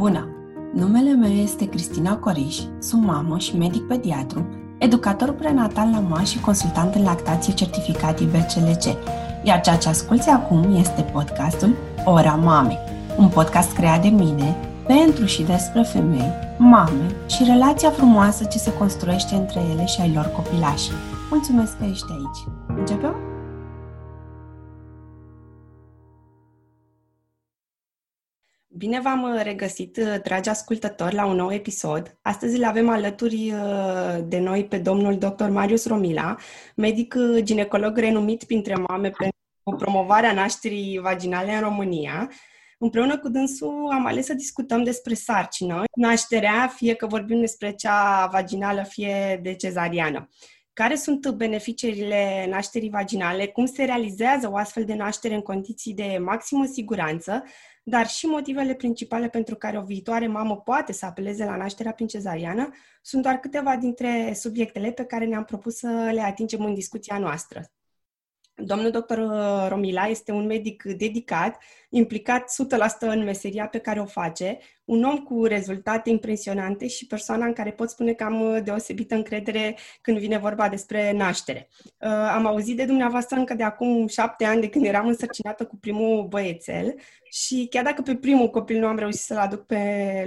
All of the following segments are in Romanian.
Bună! Numele meu este Cristina Coriș, sunt mamă și medic pediatru, educator prenatal la MA și consultant în lactație certificat IBCLC, iar ceea ce asculți acum este podcastul Ora Mamei, un podcast creat de mine pentru și despre femei, mame și relația frumoasă ce se construiește între ele și ai lor copilași. Mulțumesc că ești aici! Începem? Bine v-am uh, regăsit, uh, dragi ascultători, la un nou episod. Astăzi îl avem alături uh, de noi pe domnul dr. Marius Romila, medic ginecolog renumit printre mame pentru promovarea nașterii vaginale în România. Împreună cu dânsul am ales să discutăm despre sarcină, nașterea, fie că vorbim despre cea vaginală, fie de cezariană. Care sunt beneficiile nașterii vaginale? Cum se realizează o astfel de naștere în condiții de maximă siguranță? Dar și motivele principale pentru care o viitoare mamă poate să apeleze la nașterea prin cezariană sunt doar câteva dintre subiectele pe care ne-am propus să le atingem în discuția noastră. Domnul doctor uh, Romila este un medic dedicat, implicat 100% în meseria pe care o face, un om cu rezultate impresionante și persoana în care pot spune că am uh, deosebită încredere când vine vorba despre naștere. Uh, am auzit de dumneavoastră încă de acum șapte ani, de când eram însărcinată cu primul băiețel și chiar dacă pe primul copil nu am reușit să-l aduc pe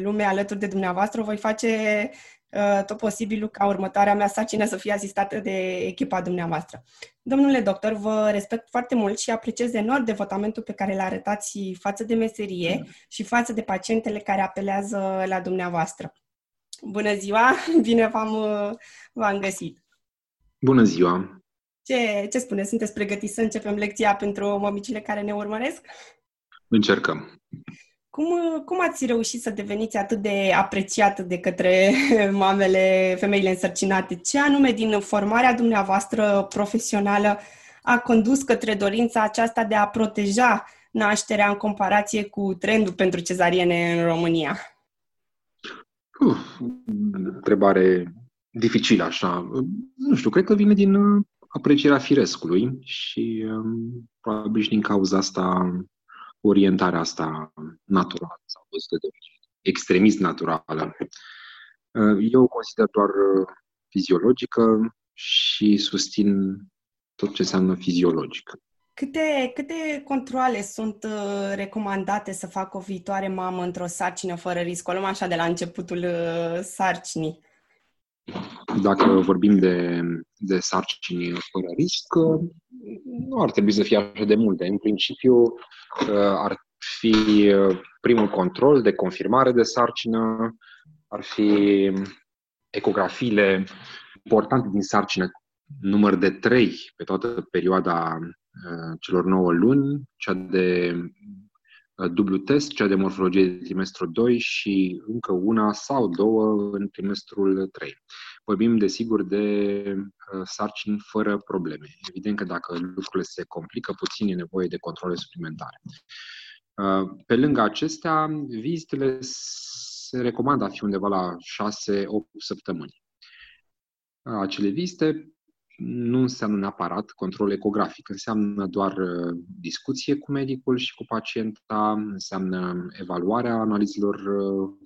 lume alături de dumneavoastră, o voi face Uh, tot posibilul ca următoarea mea sarcină să fie asistată de echipa dumneavoastră. Domnule doctor, vă respect foarte mult și apreciez enorm devotamentul pe care l arătați față de meserie mm. și față de pacientele care apelează la dumneavoastră. Bună ziua! Bine v-am, v-am găsit! Bună ziua! Ce, ce spuneți? Sunteți pregătiți să începem lecția pentru mămicile care ne urmăresc? Încercăm! Cum, cum ați reușit să deveniți atât de apreciată de către mamele, femeile însărcinate? Ce anume din formarea dumneavoastră profesională a condus către dorința aceasta de a proteja nașterea în comparație cu trendul pentru cezariene în România? Uf, întrebare dificilă așa. Nu știu, cred că vine din uh, aprecierea firescului și um, probabil și din cauza asta orientarea asta naturală sau văzută de extremist naturală. Eu o consider doar uh, fiziologică și susțin tot ce înseamnă fiziologică. Câte, câte controle sunt uh, recomandate să facă o viitoare mamă într-o sarcină fără risc? O luăm așa de la începutul uh, sarcinii. Dacă vorbim de, de sarcini fără risc, nu ar trebui să fie așa de multe. În principiu, ar fi uh, primul control de confirmare de sarcină, ar fi ecografiile importante din sarcină, număr de 3 pe toată perioada uh, celor 9 luni, cea de uh, dublu test, cea de morfologie de trimestru 2 și încă una sau două în trimestrul 3 vorbim desigur de uh, sarcini fără probleme. Evident că dacă lucrurile se complică puțin, e nevoie de controle suplimentare. Uh, pe lângă acestea, vizitele se recomandă a fi undeva la 6-8 săptămâni. Uh, acele vizite nu înseamnă neapărat control ecografic, înseamnă doar discuție cu medicul și cu pacienta, înseamnă evaluarea analizelor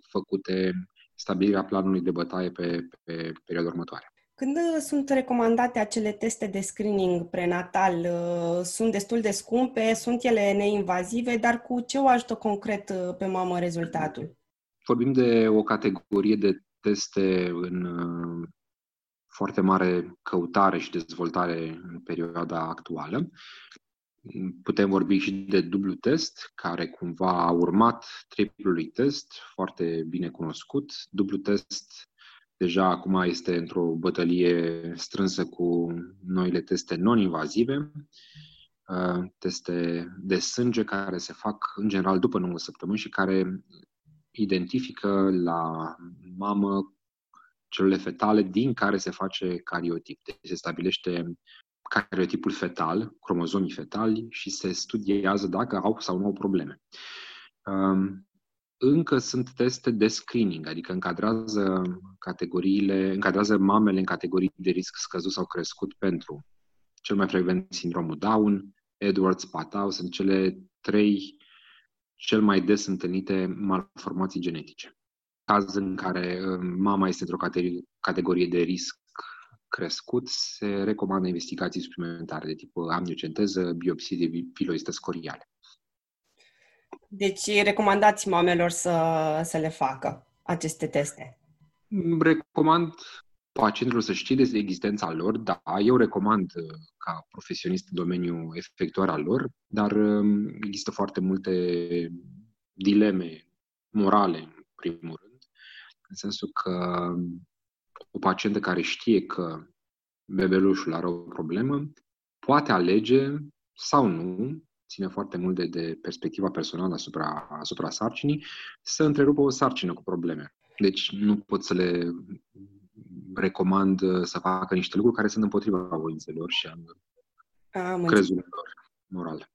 făcute, stabilirea planului de bătaie pe, pe perioada următoare. Când uh, sunt recomandate acele teste de screening prenatal, uh, sunt destul de scumpe, sunt ele neinvazive, dar cu ce o ajută concret uh, pe mamă rezultatul? Vorbim de o categorie de teste în foarte mare căutare și dezvoltare în perioada actuală. Putem vorbi și de dublu test, care cumva a urmat triplului test, foarte bine cunoscut. Dublu test deja acum este într-o bătălie strânsă cu noile teste non-invazive, uh, teste de sânge care se fac în general după 9 săptămâni și care identifică la mamă celule fetale din care se face cariotip. Deci se stabilește cariotipul fetal, cromozomii fetali și se studiază dacă au sau nu au probleme. Um, încă sunt teste de screening, adică încadrează categoriile, încadrează mamele în categorii de risc scăzut sau crescut pentru cel mai frecvent sindromul Down, Edwards, Patau, sunt cele trei cel mai des întâlnite malformații genetice. Caz în care uh, mama este într-o categorie de risc crescut, se recomandă investigații suplimentare de tip amniocenteză, biopsie de filoistăți coriale. Deci recomandați mamelor să, să le facă aceste teste? Recomand pacientilor să știe despre existența lor, da, eu recomand uh, ca profesionist în domeniul efectuarea lor, dar um, există foarte multe dileme morale, în primul rând, în sensul că o pacientă care știe că bebelușul are o problemă, poate alege sau nu, ține foarte mult de, de perspectiva personală asupra, asupra sarcinii, să întrerupă o sarcină cu probleme. Deci nu pot să le recomand să facă niște lucruri care sunt împotriva voințelor și a crezului lor moral.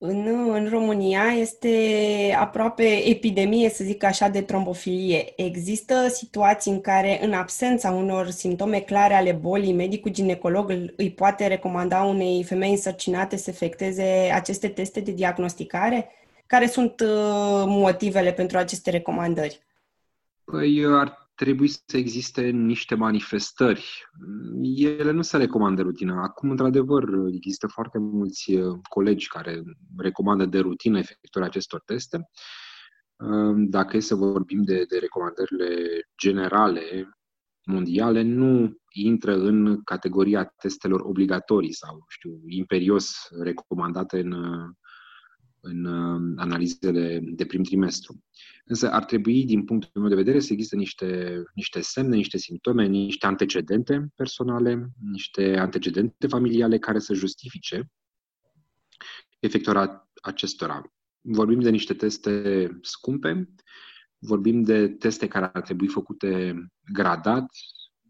În, în România este aproape epidemie, să zic așa, de trombofilie. Există situații în care, în absența unor simptome clare ale bolii, medicul ginecolog îi poate recomanda unei femei însărcinate să efecteze aceste teste de diagnosticare? Care sunt uh, motivele pentru aceste recomandări? Păi ar trebuie să existe niște manifestări. Ele nu se recomandă rutină. Acum, într-adevăr, există foarte mulți uh, colegi care recomandă de rutină efectuarea acestor teste. Uh, dacă e să vorbim de, de recomandările generale mondiale, nu intră în categoria testelor obligatorii sau, știu, imperios recomandate în, uh, în uh, analizele de prim trimestru. Însă ar trebui, din punctul meu de vedere, să existe niște, niște semne, niște simptome, niște antecedente personale, niște antecedente familiale care să justifice efectuarea acestora. Vorbim de niște teste scumpe, vorbim de teste care ar trebui făcute gradat,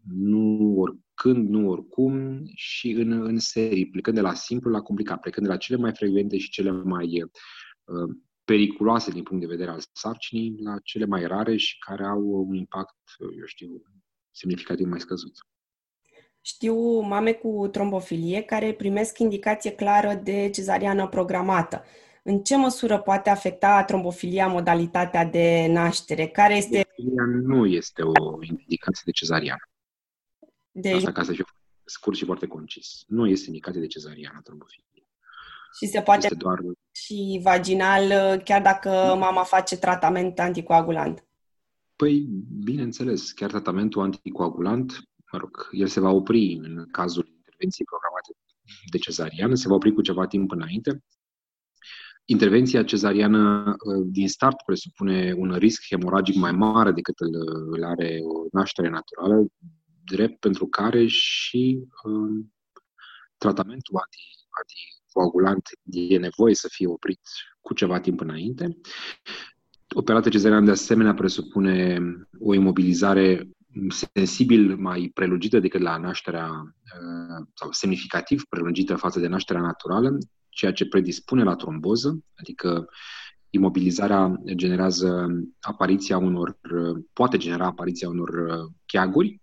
nu oricând, nu oricum și în, în serii, plecând de la simplu la complicat, plecând de la cele mai frecvente și cele mai uh, periculoase din punct de vedere al sarcinii la cele mai rare și care au un impact, eu știu, semnificativ mai scăzut. Știu mame cu trombofilie care primesc indicație clară de cezariană programată. În ce măsură poate afecta trombofilia modalitatea de naștere? Care este... Trombofilia nu este o indicație de cezariană. Deci... Asta ca să fiu scurt și foarte concis. Nu este indicație de cezariană trombofilie. Și se poate este doar... și vaginal, chiar dacă mama face tratament anticoagulant. Păi, bineînțeles, chiar tratamentul anticoagulant, mă rog, el se va opri în cazul intervenției programate de cezariană, se va opri cu ceva timp înainte. Intervenția cezariană uh, din start presupune un risc hemoragic mai mare decât îl, îl are o naștere naturală, drept pentru care și uh, tratamentul anti, anticoagulant e nevoie să fie oprit cu ceva timp înainte. Operația cezariană de asemenea presupune o imobilizare sensibil mai prelungită decât la nașterea, uh, sau semnificativ prelungită față de nașterea naturală, ceea ce predispune la tromboză, adică imobilizarea generează apariția unor, poate genera apariția unor uh, cheaguri,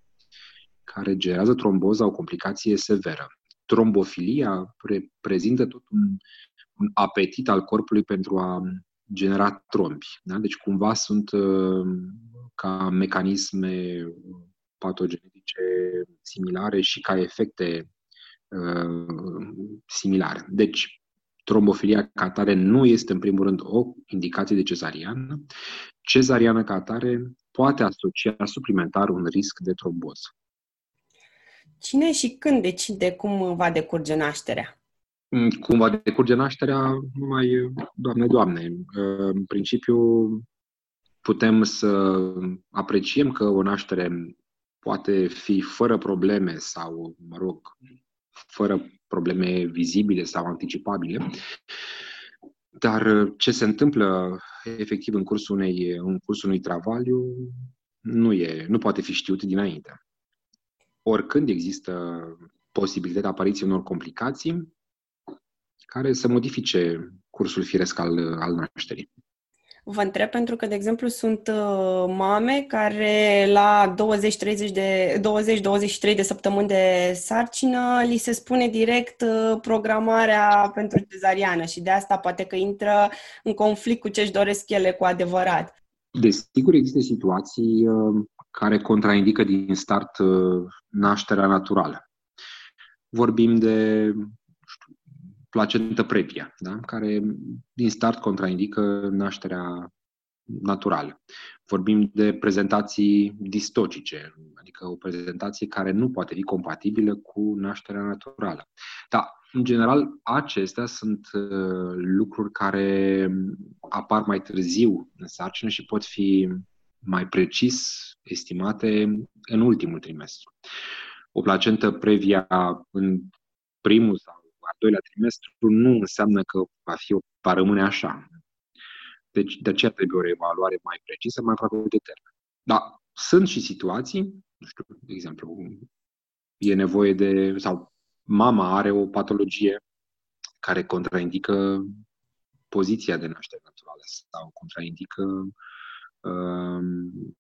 care generează tromboza, o complicație severă. Trombofilia reprezintă tot un, un apetit al corpului pentru a genera trombi. Da? Deci cumva sunt uh, ca mecanisme patogenetice similare și ca efecte uh, similare. Deci, trombofilia ca atare nu este în primul rând o indicație de cezariană. Cezariană ca atare poate asocia suplimentar un risc de tromboză. Cine și când decide cum va decurge nașterea? Mm, cum va decurge nașterea, numai Doamne, Doamne. În principiu, putem să apreciem că o naștere poate fi fără probleme sau, mă rog, fără probleme vizibile sau anticipabile. Dar ce se întâmplă efectiv în cursul, unei, în cursul unui travaliu nu, e, nu poate fi știut dinainte oricând există posibilitatea apariției unor complicații care să modifice cursul firesc al, al nașterii. Vă întreb pentru că, de exemplu, sunt uh, mame care la 20-30 de 20-23 de săptămâni de sarcină li se spune direct uh, programarea pentru cezariană și de asta poate că intră în conflict cu ce-și doresc ele cu adevărat. Desigur, există situații uh, care contraindică din start nașterea naturală. Vorbim de placentă previa, da? care din start contraindică nașterea naturală. Vorbim de prezentații distogice, adică o prezentație care nu poate fi compatibilă cu nașterea naturală. Dar, în general, acestea sunt uh, lucruri care apar mai târziu în sarcină și pot fi mai precis estimate în ultimul trimestru. O placentă previa în primul sau al doilea trimestru nu înseamnă că va, fi, va rămâne așa. Deci de aceea trebuie o evaluare mai precisă, mai aproape de termen. Dar sunt și situații, nu știu, de exemplu, e nevoie de, sau mama are o patologie care contraindică poziția de naștere naturală sau contraindică um,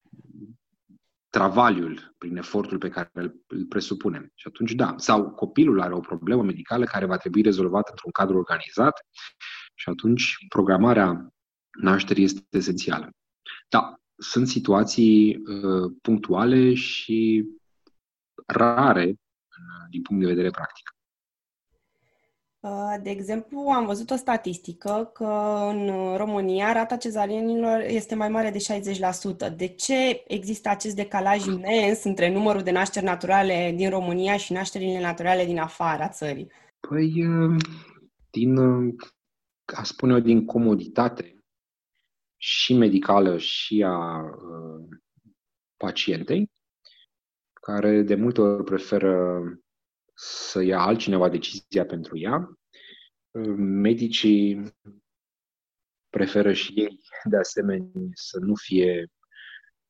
travaliul prin efortul pe care îl, presupunem. Și atunci, da. Sau copilul are o problemă medicală care va trebui rezolvată într-un cadru organizat și atunci programarea nașterii este esențială. Da, sunt situații uh, punctuale și rare uh, din punct de vedere practic. Uh, de exemplu, am văzut o statistică că în România rata cezarienilor este mai mare de 60%. De ce există acest decalaj imens între numărul de nașteri naturale din România și nașterile naturale din afara țării? Păi, uh, din, uh, a spune eu, din comoditate și medicală și a pacientei, care de multe ori preferă să ia altcineva decizia pentru ea. Medicii preferă și ei, de asemenea, să nu fie,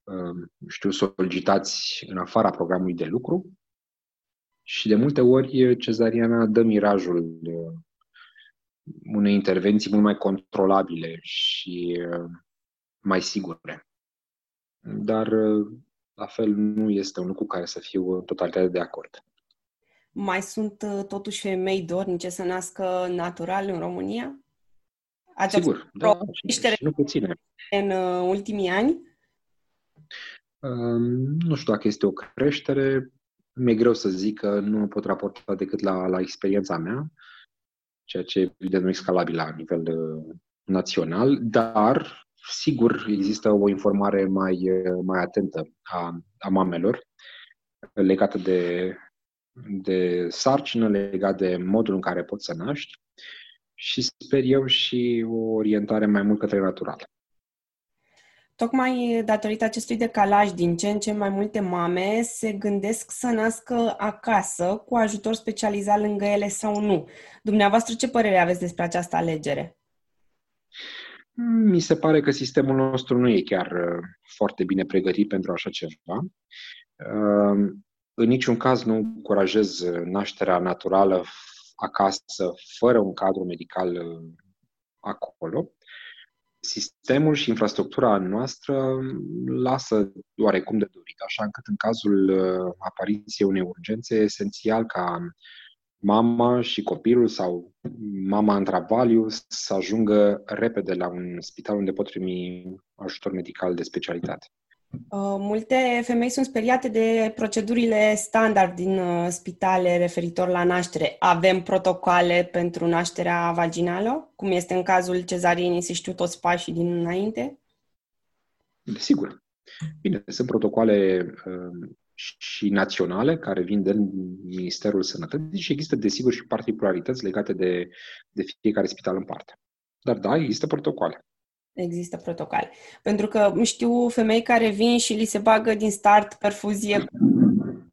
um, știu, solicitați în afara programului de lucru. Și de multe ori cezariana dă mirajul uh, unei intervenții mult mai controlabile și uh, mai sigure. Dar, uh, la fel, nu este un lucru cu care să fiu în totalitate de acord. Mai sunt uh, totuși femei dornice să nască natural în România? Ați Sigur, da, și, nu puține. În uh, ultimii ani? Um, nu știu dacă este o creștere. Mi-e greu să zic că nu pot raporta decât la, la experiența mea, ceea ce evident nu e scalabil la nivel uh, național, dar sigur există o informare mai, uh, mai atentă a, a mamelor legată de de sarcină legat de modul în care poți să naști și sper eu și o orientare mai mult către natural. Tocmai datorită acestui decalaj din ce în ce mai multe mame se gândesc să nască acasă cu ajutor specializat lângă ele sau nu. Dumneavoastră ce părere aveți despre această alegere? Mi se pare că sistemul nostru nu e chiar uh, foarte bine pregătit pentru așa ceva. Uh, în niciun caz nu încurajez nașterea naturală acasă, fără un cadru medical uh, acolo. Sistemul și infrastructura noastră lasă oarecum de dorit, așa încât în cazul uh, apariției unei urgențe e esențial ca mama și copilul sau mama în travaliu să ajungă repede la un spital unde pot primi ajutor medical de specialitate. Uh, multe femei sunt speriate de procedurile standard din uh, spitale referitor la naștere. Avem protocoale pentru nașterea vaginală, cum este în cazul cezarienii, se știu toți pașii din înainte? Sigur. Bine, sunt protocoale uh, și naționale care vin de Ministerul Sănătății și există, desigur, și particularități legate de, de fiecare spital în parte. Dar da, există protocoale există protocole. Pentru că știu femei care vin și li se bagă din start perfuzie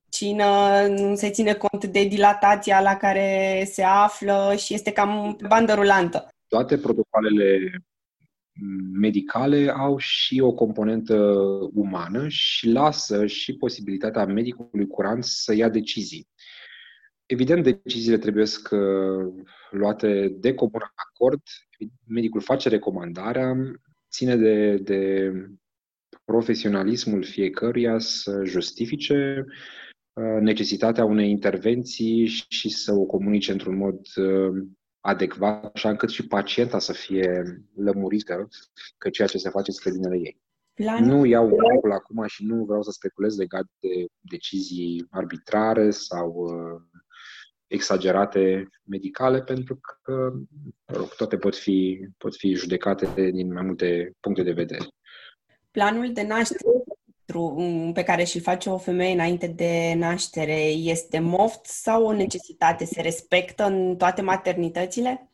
cină, nu se ține cont de dilatația la care se află și este cam pe bandă rulantă. Toate protocoalele medicale au și o componentă umană și lasă și posibilitatea medicului curant să ia decizii. Evident, deciziile trebuie să luate de comun acord. Medicul face recomandarea, ține de, de profesionalismul fiecăruia să justifice uh, necesitatea unei intervenții și să o comunice într-un mod uh, adecvat, așa încât și pacienta să fie lămurită că ceea ce se face spre binele ei. Plan. Nu iau un acum și nu vreau să speculez legat de decizii arbitrare sau uh, exagerate medicale, pentru că rog, toate pot fi, pot fi judecate din mai multe puncte de vedere. Planul de naștere pe care și face o femeie înainte de naștere este moft sau o necesitate? Se respectă în toate maternitățile?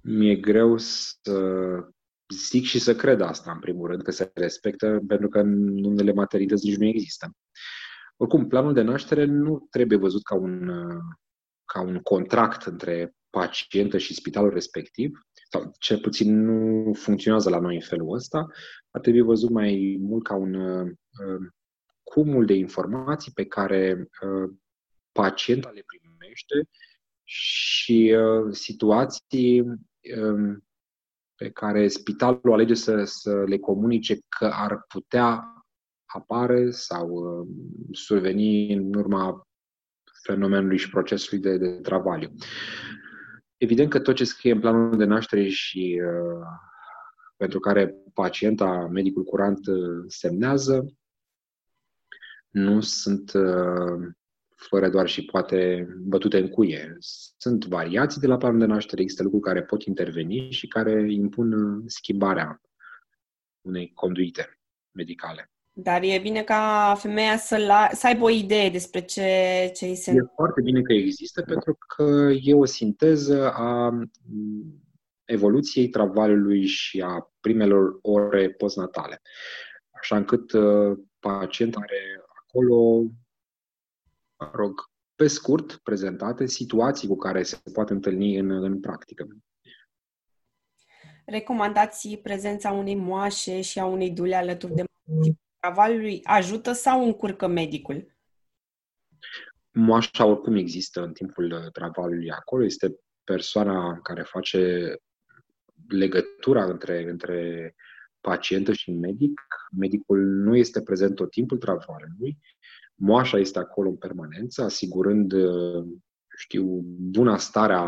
Mi-e greu să zic și să cred asta, în primul rând, că se respectă, pentru că în unele maternități nici nu există. Oricum, planul de naștere nu trebuie văzut ca un, ca un contract între pacientă și spitalul respectiv, sau cel puțin nu funcționează la noi în felul ăsta, ar trebui văzut mai mult ca un uh, cumul de informații pe care uh, pacienta le primește și uh, situații uh, pe care spitalul alege să, să le comunice că ar putea apare sau uh, surveni în urma fenomenului și procesului de, de travaliu. Evident că tot ce scrie în planul de naștere și uh, pentru care pacienta, medicul curant uh, semnează, nu sunt uh, fără doar și poate bătute în cuie. Sunt variații de la planul de naștere, există lucruri care pot interveni și care impun uh, schimbarea unei conduite medicale. Dar e bine ca femeia să, la, să aibă o idee despre ce, ce îi se... E foarte bine că există, pentru că e o sinteză a mm, evoluției travaliului și a primelor ore postnatale. Așa încât uh, pacientul are acolo, mă rog, pe scurt, prezentate situații cu care se poate întâlni în, în practică. Recomandați prezența unei moașe și a unei dule alături de cavalului ajută sau încurcă medicul? Moașa oricum există în timpul travalului acolo, este persoana care face legătura între, între pacientă și medic. Medicul nu este prezent tot timpul travalului. Moașa este acolo în permanență, asigurând, știu, buna starea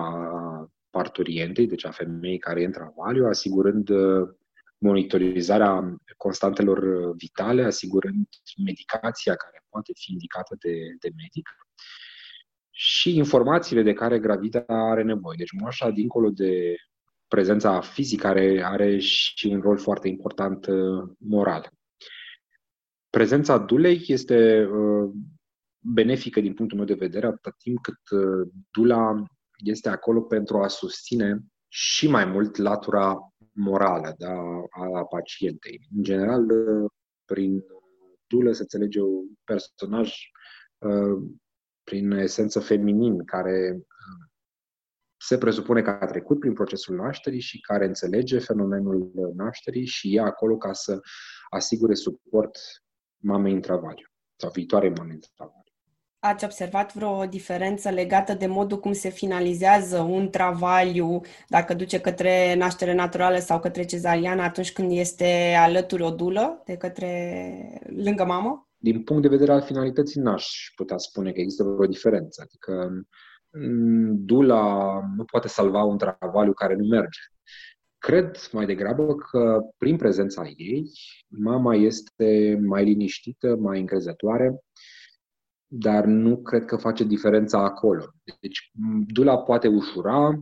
parturientei, deci a femeii care e în travaliu, asigurând monitorizarea constantelor vitale, asigurând medicația care poate fi indicată de, de medic și informațiile de care gravida are nevoie. Deci moașa, dincolo de prezența fizică, are, are și un rol foarte important uh, moral. Prezența dulei este uh, benefică din punctul meu de vedere atât timp cât uh, dula este acolo pentru a susține și mai mult latura morală da, a pacientei. În general, prin dulă se înțelege un personaj uh, prin esență feminin care uh, se presupune că a trecut prin procesul nașterii și care înțelege fenomenul nașterii și e acolo ca să asigure suport mamei în travaliu sau viitoare mame în travaliu. Ați observat vreo diferență legată de modul cum se finalizează un travaliu, dacă duce către naștere naturală sau către cezariană, atunci când este alături o dulă de către lângă mamă? Din punct de vedere al finalității, n-aș putea spune că există vreo diferență. Adică mm, dula nu poate salva un travaliu care nu merge. Cred mai degrabă că prin prezența ei, mama este mai liniștită, mai încrezătoare, dar nu cred că face diferența acolo. Deci, dula poate ușura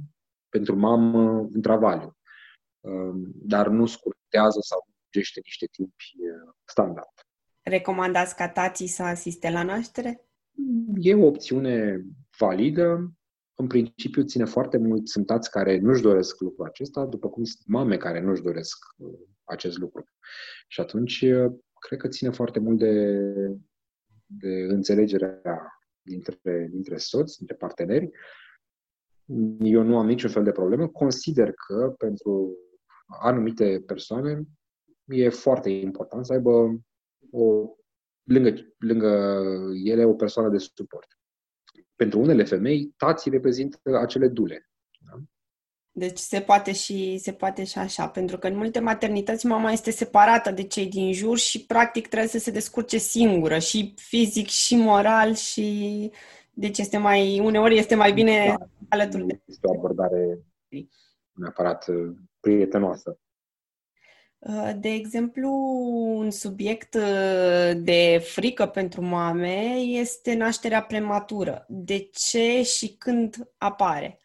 pentru mamă în travaliu, um, dar nu scurtează sau gește niște timpi uh, standard. Recomandați ca tații să asiste la naștere? E o opțiune validă. În principiu ține foarte mult, sunt tați care nu-și doresc lucrul acesta, după cum sunt mame care nu-și doresc uh, acest lucru. Și atunci, uh, cred că ține foarte mult de de înțelegerea dintre, dintre soți, dintre parteneri. Eu nu am niciun fel de problemă. Consider că pentru anumite persoane e foarte important să aibă o, lângă, lângă ele o persoană de suport. Pentru unele femei, tații reprezintă acele dule. Da? Deci se poate și se poate și așa, pentru că în multe maternități mama este separată de cei din jur și practic trebuie să se descurce singură și fizic și moral și deci este mai uneori este mai bine da, alături de este o abordare neapărat uh, prietenoasă. Uh, de exemplu, un subiect uh, de frică pentru mame este nașterea prematură. De ce și când apare?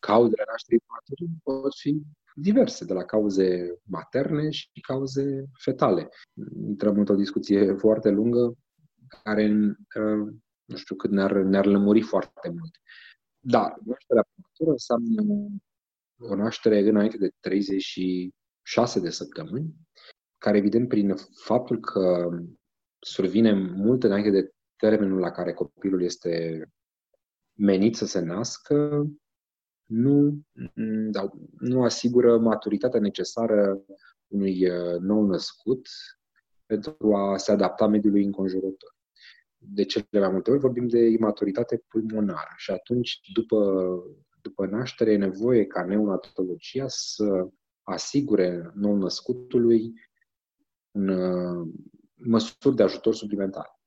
Cauzele nașterii premature pot fi diverse, de la cauze materne și cauze fetale. Intrăm într-o discuție foarte lungă care, uh, nu știu cât ne-ar, ne-ar lămuri foarte mult. Dar nașterea prematură înseamnă o naștere înainte de 36 de săptămâni, care evident prin faptul că survine mult înainte de termenul la care copilul este menit să se nască, nu, da, nu asigură maturitatea necesară unui uh, nou născut pentru a se adapta mediului înconjurător. De cele mai multe ori vorbim de imaturitate pulmonară și atunci, după, după naștere, e nevoie ca neonatologia să asigure nou născutului un, uh, măsuri de ajutor suplimentare.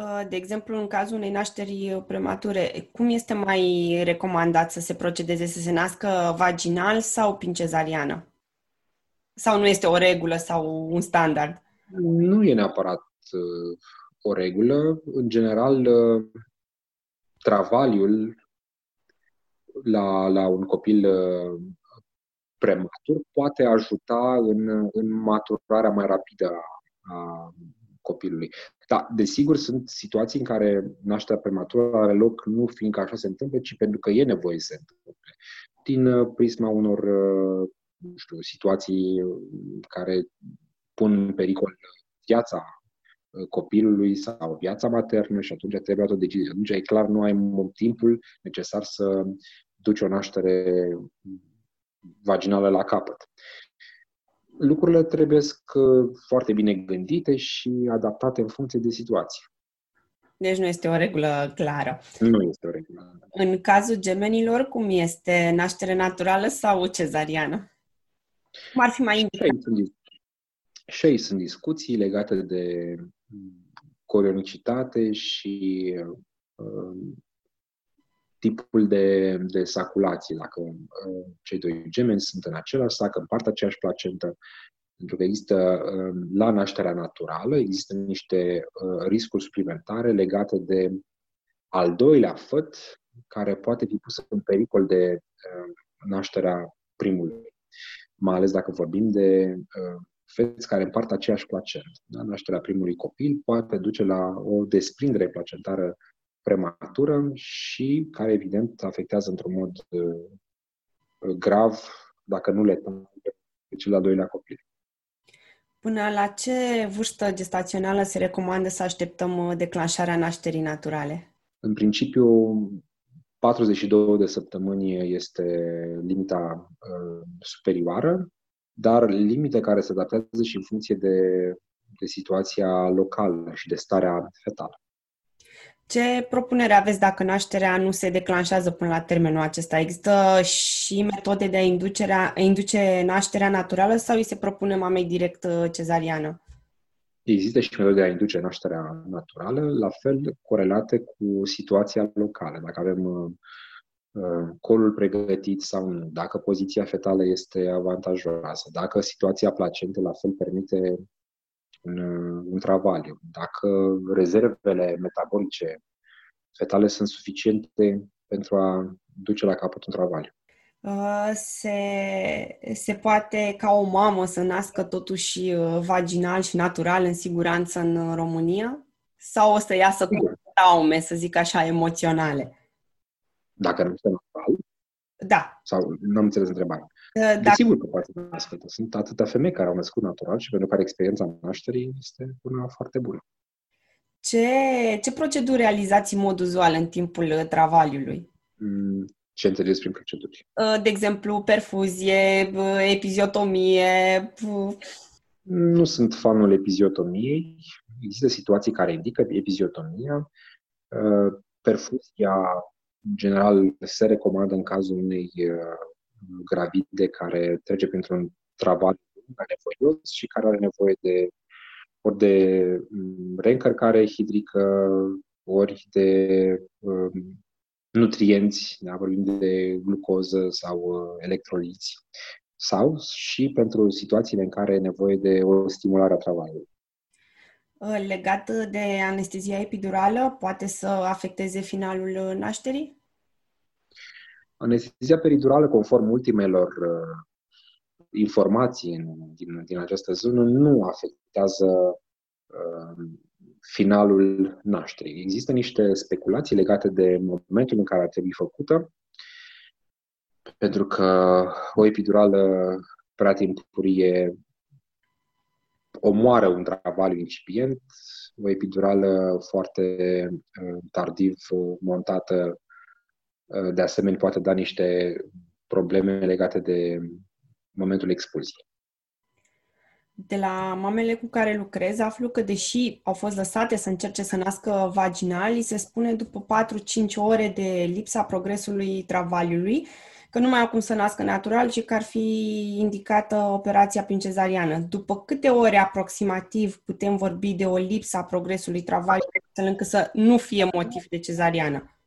Uh, de exemplu, în cazul unei nașteri premature, cum este mai recomandat să se procedeze, să se nască vaginal sau prin cezariană? Sau nu este o regulă sau un standard? Nu e neapărat uh, o regulă. În general, uh, travaliul la, la un copil uh, prematur poate ajuta în, în maturarea mai rapidă a, a copilului. Da, desigur, sunt situații în care nașterea prematură are loc nu fiindcă așa se întâmplă, ci pentru că e nevoie să se întâmple. Din uh, prisma unor uh, nu știu, situații care pun în pericol viața uh, copilului sau viața maternă și atunci trebuie luat o decizie. Atunci e clar, nu ai timpul necesar să duci o naștere vaginală la capăt lucrurile trebuie uh, foarte bine gândite și adaptate în funcție de situație. Deci nu este o regulă clară. Nu este o regulă. În cazul gemenilor, cum este naștere naturală sau cezariană? Cum ar fi mai indicat? Și aici sunt discuții legate de coronicitate și uh, tipul de, de saculație, dacă uh, cei doi gemeni sunt în același sac, împart aceeași placentă, pentru că există, uh, la nașterea naturală, există niște uh, riscuri suplimentare legate de al doilea făt, care poate fi pus în pericol de uh, nașterea primului, mai ales dacă vorbim de uh, feți care împart aceeași placentă. Da? Nașterea primului copil poate duce la o desprindere placentară prematură și care, evident, afectează într-un mod uh, grav, dacă nu letal, pe cel al doilea copil. Până la ce vârstă gestațională se recomandă să așteptăm uh, declanșarea nașterii naturale? În principiu, 42 de săptămâni este limita uh, superioară, dar limite care se adaptează și în funcție de, de situația locală și de starea fetală. Ce propunere aveți dacă nașterea nu se declanșează până la termenul acesta? Există și metode de a inducerea, induce nașterea naturală sau îi se propune mamei direct uh, cezariană? Există și metode de a induce nașterea naturală, la fel corelate cu situația locală. Dacă avem uh, uh, colul pregătit sau nu, dacă poziția fetală este avantajoasă, dacă situația placentei la fel permite în, în travaliu, dacă rezervele metabolice fetale sunt suficiente pentru a duce la capăt un travaliu. Uh, se, se poate ca o mamă să nască totuși uh, vaginal și natural în siguranță în România? Sau o să iasă cu traume, să zic așa, emoționale? Dacă nu este natural? Da. Sau nu am înțeles întrebarea. Dacă... Desigur că poate să nască. Sunt atâtea femei care au născut natural și pentru care experiența nașterii este una foarte bună. Ce, ce proceduri realizați în mod uzual în timpul uh, travaliului? Mm, ce înțelegeți prin proceduri? Uh, de exemplu, perfuzie, uh, epiziotomie. Nu sunt fanul epiziotomiei. Există situații care indică epiziotomia. Perfuzia, în general, se recomandă în cazul unei gravide care trece printr-un travaliu nevoios și care are nevoie de ori de mm, reîncărcare hidrică, ori de um, nutrienți, da, vorbim de glucoză sau uh, electroliți, sau și pentru situațiile în care e nevoie de o stimulare a travaliului. Uh, legat de anestezia epidurală, poate să afecteze finalul nașterii? Anestezia peridurală, conform ultimelor uh, informații în, din, din această zonă, nu afectează uh, finalul nașterii. Există niște speculații legate de momentul în care ar trebui făcută, pentru că o epidurală prea timpurie omoară un travaliu incipient, o epidurală foarte uh, tardiv montată uh, de asemenea poate da niște probleme legate de momentul expulziei. De la mamele cu care lucrez, aflu că deși au fost lăsate să încerce să nască vaginal, li se spune după 4-5 ore de lipsa progresului travaliului că nu mai au cum să nască natural și că ar fi indicată operația prin cezariană. După câte ore aproximativ putem vorbi de o lipsă a progresului travaliului, astfel încât să nu fie motiv de cezariană?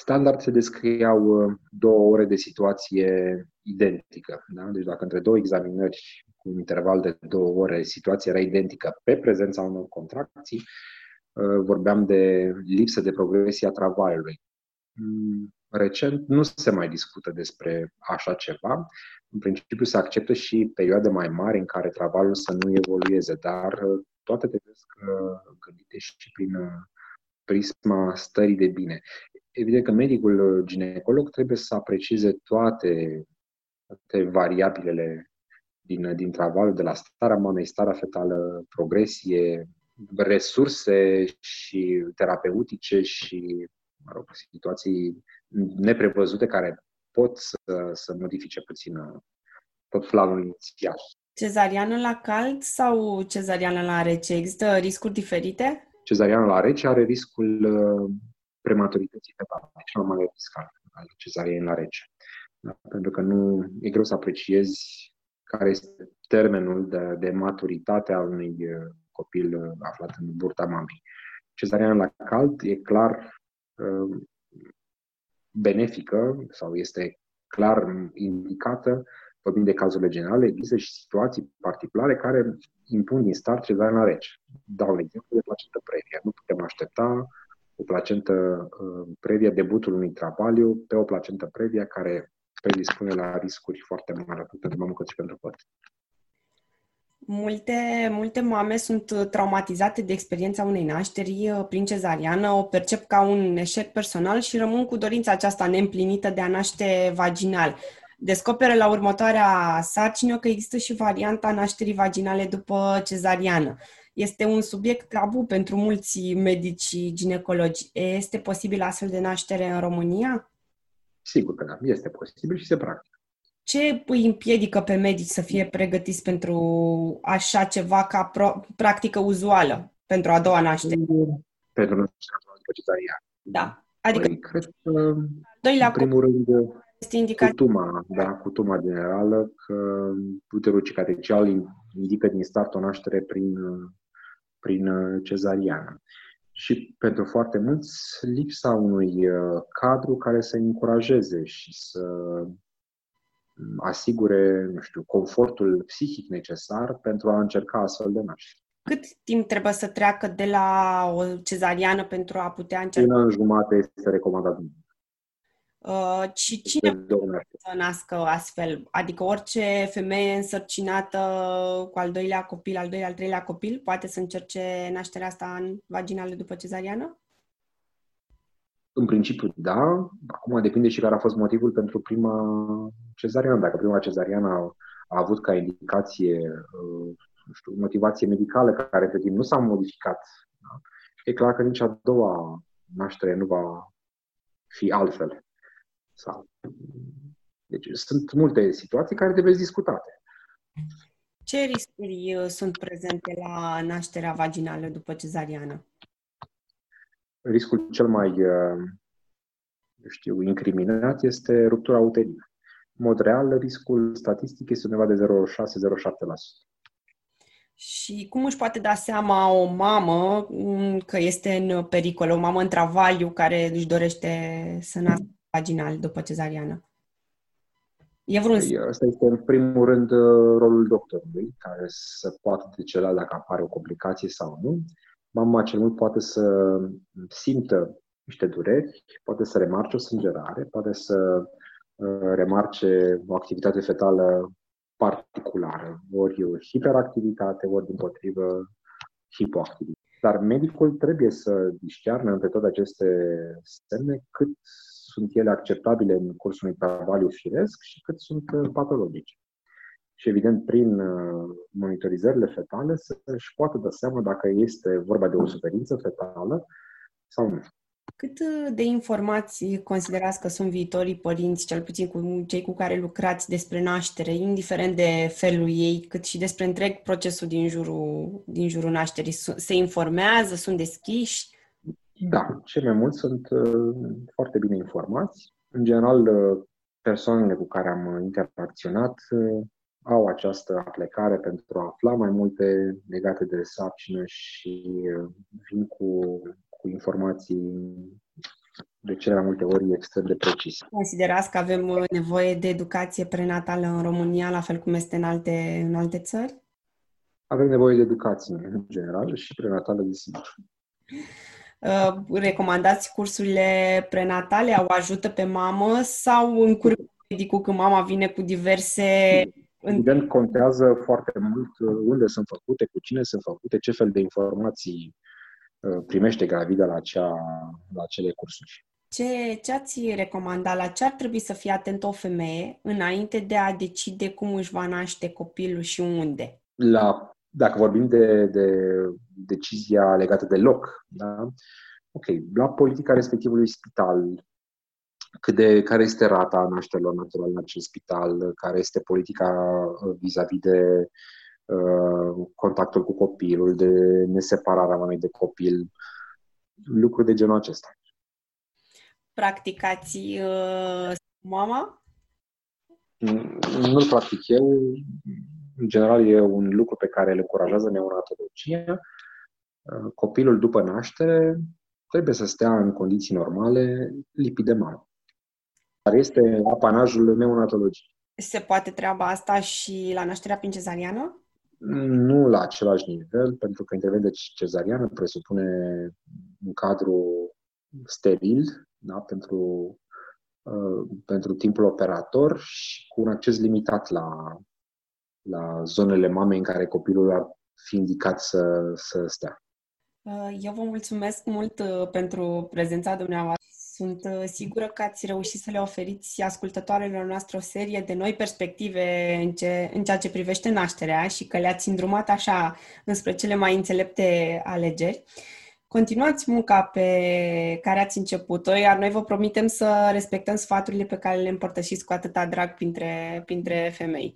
Standard se descriau uh, două ore de situație identică. Da? Deci dacă între două examinări cu un interval de două ore situația era identică pe prezența unor contracții, uh, vorbeam de lipsă de progresie a travaliului. Mm, recent nu se mai discută despre așa ceva. În principiu se acceptă și perioade mai mari în care travaliul să nu evolueze, dar uh, toate trebuie gândite și prin prisma stării de bine evident că medicul ginecolog trebuie să aprecieze toate, toate variabilele din, din travaliu, de la starea mamei, starea fetală, progresie, resurse și terapeutice și, mă rog, situații neprevăzute care pot să, să modifice puțin tot planul inițial. Cezariană la cald sau cezariană la rece? Există riscuri diferite? Cezariană la rece are riscul prematurității fetale, cel mai mare risc al cezariei la rece. Da? Pentru că nu e greu să apreciezi care este termenul de, de maturitate al unui uh, copil uh, aflat în burta mamei. Cezariana la cald e clar uh, benefică sau este clar indicată, vorbim de cazurile generale, există și situații particulare care impun din start cezariana la rece. Dau un exemplu de placentă previa. Nu putem aștepta o placentă uh, previa, debutul unui travaliu pe o placentă previa care predispune la riscuri foarte mari atât pentru mamă cât și pentru păt. Multe, multe mame sunt traumatizate de experiența unei nașteri uh, prin cezariană, o percep ca un eșec personal și rămân cu dorința aceasta neîmplinită de a naște vaginal. Descoperă la următoarea sarcină că există și varianta nașterii vaginale după cezariană. Este un subiect tabu pentru mulți medici ginecologi. Este posibil astfel de naștere în România? Sigur că da, este posibil și se practică. Ce îi împiedică pe medici să fie pregătiți pentru așa ceva ca pro- practică uzuală pentru a doua naștere? Pentru nașterea după cezariană. Da. Adică, păi, cred că, doilea în primul rând, este indicat... Cutuma, da, cutuma generală, că uterul cicatricial indică din start o naștere prin prin uh, cezariană. Și pentru foarte mulți, lipsa unui uh, cadru care să încurajeze și să mm, asigure, nu știu, confortul psihic necesar pentru a încerca astfel de naștere. Cât timp trebuie să treacă de la o cezariană pentru a putea încerca? Un an jumate este recomandat Uh, și cine poate să nască astfel? Adică orice femeie însărcinată cu al doilea copil, al doilea, al treilea copil, poate să încerce nașterea asta în vaginală după cezariană? În principiu, da. Acum depinde și care a fost motivul pentru prima cezariană. Dacă prima cezariană a, a avut ca indicație uh, nu știu, motivație medicală care pe timp nu s-a modificat, da? e clar că nici a doua naștere nu va fi altfel. Sau... Deci sunt multe situații care trebuie discutate. Ce riscuri uh, sunt prezente la nașterea vaginală după cezariană? Riscul cel mai, uh, știu, incriminat este ruptura uterină. mod real, riscul statistic este undeva de 0,6-0,7%. Și cum își poate da seama o mamă mm, că este în pericol, o mamă în travaliu care își dorește să nască vaginal după cezariană? E vreun... Păi, asta este, în primul rând, rolul doctorului, care să poată decela dacă apare o complicație sau nu. Mama cel mult poate să simtă niște dureri, poate să remarce o sângerare, poate să uh, remarce o activitate fetală particulară, ori hiperactivitate, ori din potrivă hipoactivitate. Dar medicul trebuie să discearnă între toate aceste semne cât sunt ele acceptabile în cursul unui travaliu firesc și cât sunt uh, patologice. Și evident, prin uh, monitorizările fetale să-și poată da seama dacă este vorba de o suferință fetală sau nu. Cât uh, de informații considerați că sunt viitorii părinți, cel puțin cu cei cu care lucrați despre naștere, indiferent de felul ei, cât și despre întreg procesul din jurul, din jurul nașterii? Se informează, sunt deschiși? Da, cei mai mulți sunt uh, foarte bine informați. În general, uh, persoanele cu care am interacționat uh, au această aplecare pentru a afla mai multe legate de sarcină și uh, vin cu cu informații de cele mai multe ori extrem de precise. Considerați că avem uh, nevoie de educație prenatală în România, la fel cum este în alte, în alte țări? Avem nevoie de educație în general și prenatală, desigur. Uh, recomandați cursurile prenatale? Au ajută pe mamă sau în cursul medicul când mama vine cu diverse... Evident, contează foarte mult uh, unde sunt făcute, cu cine sunt făcute, ce fel de informații Uh, primește gravida la, acea, la acele cursuri. Ce, ce ați recomanda? La ce ar trebui să fie atent o femeie înainte de a decide cum își va naște copilul și unde? La, dacă vorbim de, de decizia legată de loc, da? ok, la politica respectivului spital, cât de, care este rata nașterilor naturale în acel spital, care este politica uh, vis-a-vis de Uh, contactul cu copilul, de nesepararea mamei de copil, lucruri de genul acesta. Practicați uh, mama? Nu-l practic eu. În general, e un lucru pe care îl încurajează neonatologia. Uh, copilul după naștere trebuie să stea în condiții normale, lipit de mamă. Dar este apanajul neonatologiei. Se poate treaba asta și la nașterea prin cezariană? Nu la același nivel, pentru că intervenția cezariană presupune un cadru steril da, pentru, uh, pentru timpul operator și cu un acces limitat la, la zonele mamei în care copilul ar fi indicat să, să stea. Uh, eu vă mulțumesc mult uh, pentru prezența dumneavoastră sunt uh, sigură că ați reușit să le oferiți ascultătoarelor noastre o serie de noi perspective în, ce, în ceea ce privește nașterea și că le-ați îndrumat așa înspre cele mai înțelepte alegeri. Continuați munca pe care ați început-o, iar noi vă promitem să respectăm sfaturile pe care le împărtășiți cu atâta drag printre, printre femei.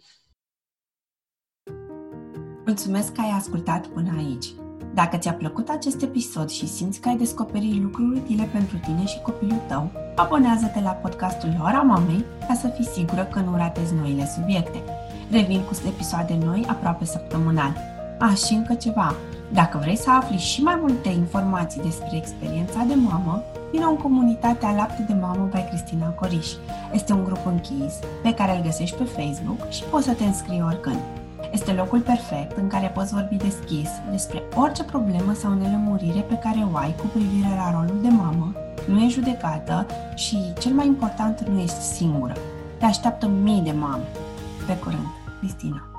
Mulțumesc că ai ascultat până aici. Dacă ți-a plăcut acest episod și simți că ai descoperit lucruri utile pentru tine și copilul tău, abonează-te la podcastul Ora Mamei ca să fii sigură că nu ratezi noile subiecte. Revin cu episoade noi aproape săptămânal. A, și încă ceva. Dacă vrei să afli și mai multe informații despre experiența de mamă, vină în comunitatea Lapte de Mamă by Cristina Coriș. Este un grup închis pe care îl găsești pe Facebook și poți să te înscrii oricând. Este locul perfect în care poți vorbi deschis despre orice problemă sau nelămurire pe care o ai cu privire la rolul de mamă, nu e judecată și, cel mai important, nu ești singură. Te așteaptă mii de mame. Pe curând, Cristina.